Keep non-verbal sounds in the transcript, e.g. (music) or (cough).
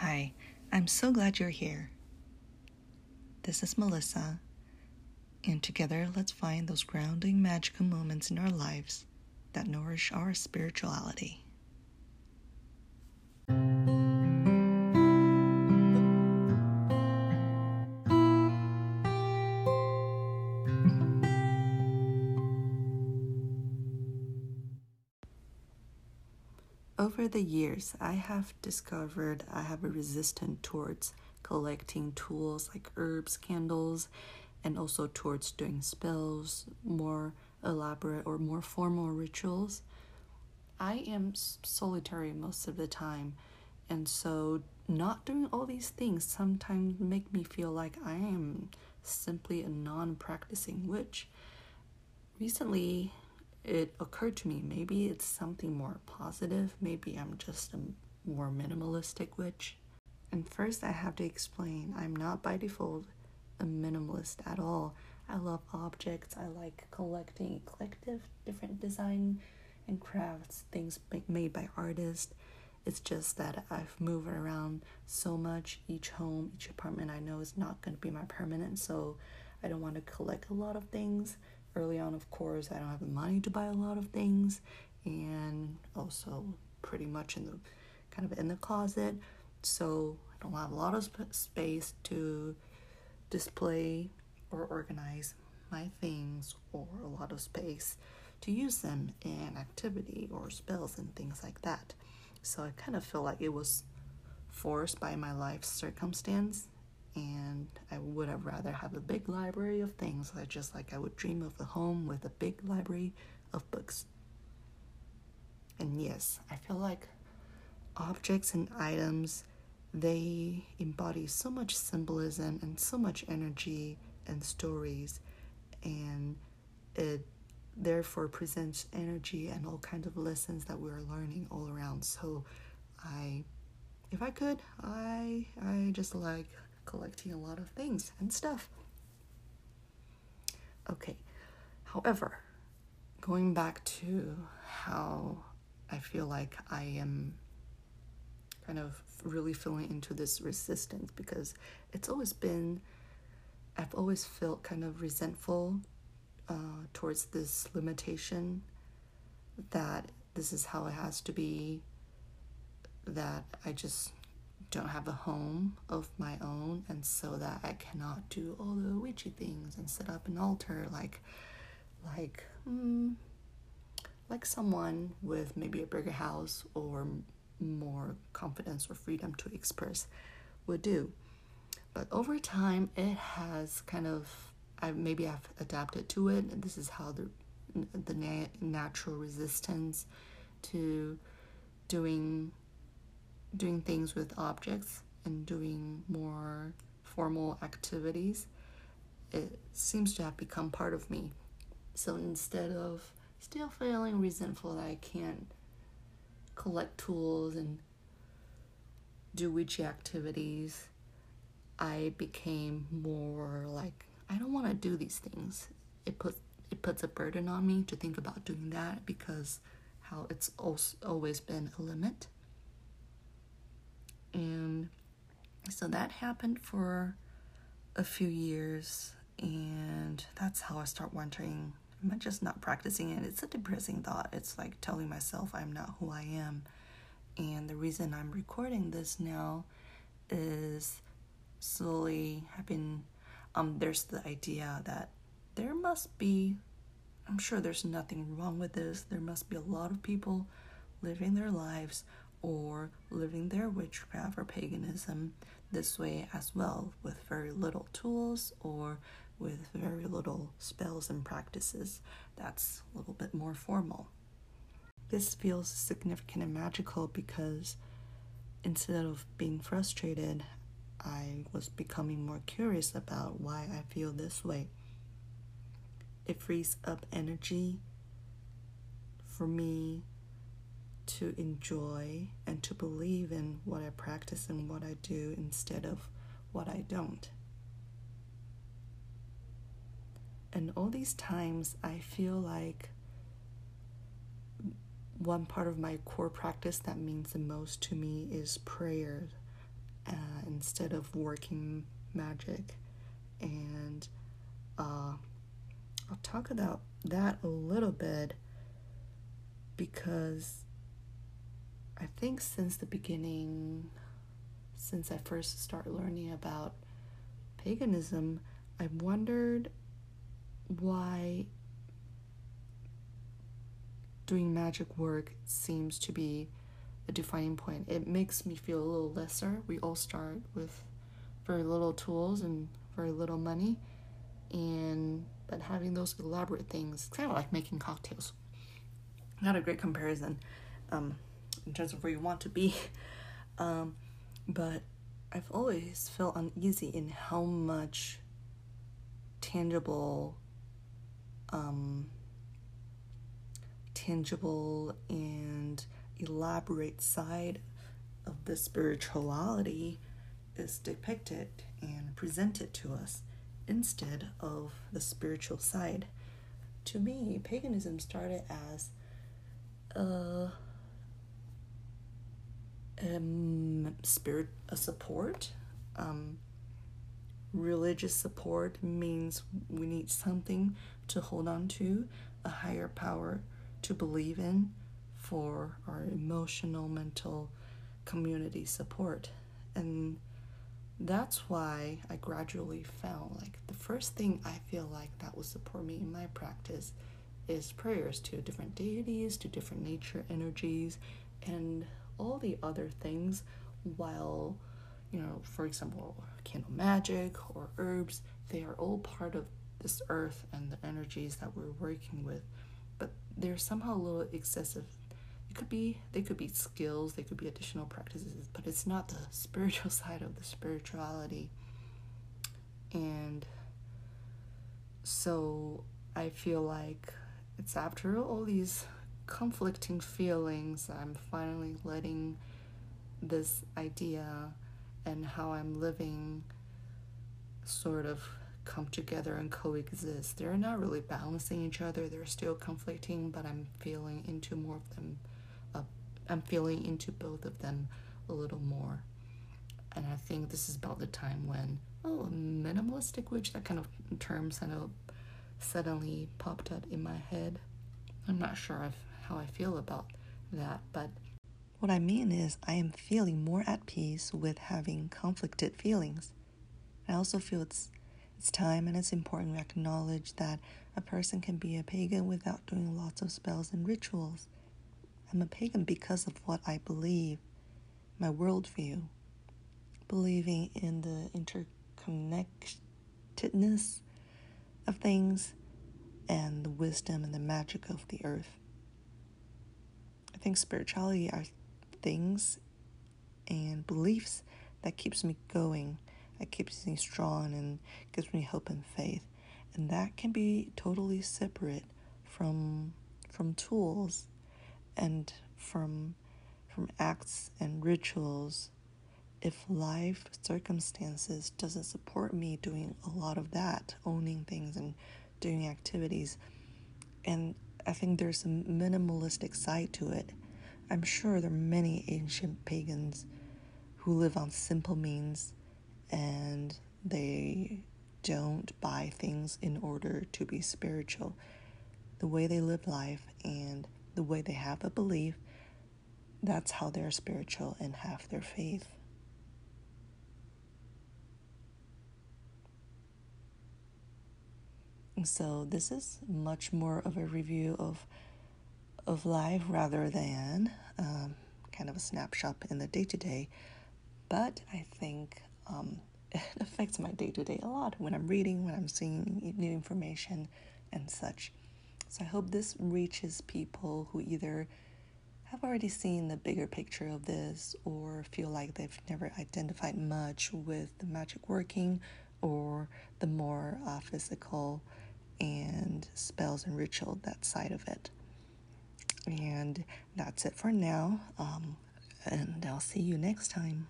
Hi, I'm so glad you're here. This is Melissa, and together let's find those grounding, magical moments in our lives that nourish our spirituality. Over the years, I have discovered I have a resistance towards collecting tools like herbs, candles, and also towards doing spells, more elaborate or more formal rituals. I am solitary most of the time, and so not doing all these things sometimes make me feel like I am simply a non-practicing witch. Recently, it occurred to me maybe it's something more positive. Maybe I'm just a more minimalistic witch. And first, I have to explain I'm not by default a minimalist at all. I love objects, I like collecting eclectic different design and crafts, things made by artists. It's just that I've moved around so much. Each home, each apartment I know is not going to be my permanent, so I don't want to collect a lot of things early on, of course, I don't have the money to buy a lot of things, and also pretty much in the kind of in the closet, so I don't have a lot of sp- space to display or organize my things, or a lot of space to use them in activity or spells and things like that. So I kind of feel like it was forced by my life circumstance and I would have rather have a big library of things, I just like I would dream of a home with a big library of books. And yes, I feel like objects and items they embody so much symbolism and so much energy and stories and it therefore presents energy and all kinds of lessons that we're learning all around so i if i could i i just like collecting a lot of things and stuff. Okay, however, going back to how I feel like I am kind of really feeling into this resistance because it's always been, I've always felt kind of resentful uh, towards this limitation that this is how it has to be, that I just don't have a home of my own and so that I cannot do all the witchy things and set up an altar like like mm, like someone with maybe a bigger house or more confidence or freedom to express would do. But over time it has kind of I maybe I've adapted to it and this is how the the na- natural resistance to doing doing things with objects and doing more formal activities, it seems to have become part of me. So instead of still feeling resentful that I can't collect tools and do witchy activities, I became more like I don't want to do these things. It puts it puts a burden on me to think about doing that because how it's always been a limit. And so that happened for a few years, and that's how I start wondering am I just not practicing it? It's a depressing thought. It's like telling myself I'm not who I am. And the reason I'm recording this now is slowly I've been um there's the idea that there must be I'm sure there's nothing wrong with this. There must be a lot of people living their lives or living their witchcraft or paganism this way as well, with very little tools or with very little spells and practices. That's a little bit more formal. This feels significant and magical because instead of being frustrated, I was becoming more curious about why I feel this way. It frees up energy for me to enjoy and to believe in what I practice and what I do instead of what I don't. And all these times, I feel like one part of my core practice that means the most to me is prayer. instead of working magic. And uh, I'll talk about that a little bit because I think since the beginning, since I first started learning about paganism, I wondered why doing magic work seems to be a defining point. It makes me feel a little lesser. We all start with very little tools and very little money, and but having those elaborate things, kind of like making cocktails. Not a great comparison, um, in terms of where you want to be, (laughs) um, but I've always felt uneasy in how much tangible, um, tangible and elaborate side of the spirituality is depicted and presented to us instead of the spiritual side. To me, paganism started as a, um, spirit, a support. Um, religious support means we need something to hold on to, a higher power to believe in for our emotional, mental community support. And that's why I gradually found like the first thing I feel like that will support me in my practice is prayers to different deities, to different nature energies, and all the other things while you know, for example, candle magic or herbs, they are all part of this earth and the energies that we're working with. But they're somehow a little excessive. It could be they could be skills, they could be additional practices, but it's not the (laughs) spiritual side of the spirituality. And so I feel like it's after all these conflicting feelings, I'm finally letting this idea and how I'm living sort of come together and coexist. They're not really balancing each other, they're still conflicting, but I'm feeling into more of them. Uh, I'm feeling into both of them a little more. And I think this is about the time when, oh, minimalistic, witch that kind of term kind of suddenly popped up in my head. I'm not sure of how I feel about that, but what I mean is, I am feeling more at peace with having conflicted feelings. I also feel it's it's time and it's important to acknowledge that a person can be a pagan without doing lots of spells and rituals. I'm a pagan because of what I believe, my worldview, believing in the interconnectedness of things and the wisdom and the magic of the earth. I think spirituality are things and beliefs that keeps me going, that keeps me strong and gives me hope and faith. And that can be totally separate from from tools and from from acts and rituals if life circumstances doesn't support me doing a lot of that owning things and doing activities and i think there's a minimalistic side to it I'm sure there are many ancient pagans who live on simple means and they don't buy things in order to be spiritual. The way they live life and the way they have a belief, that's how they're spiritual and have their faith. So, this is much more of a review of of life rather than um, kind of a snapshot in the day to day. But I think um, (laughs) it affects my day to day a lot when I'm reading, when I'm seeing new information, and such. So I hope this reaches people who either have already seen the bigger picture of this or feel like they've never identified much with the magic working or the more uh, physical and spells and ritual, that side of it. And that's it for now. Um, and I'll see you next time.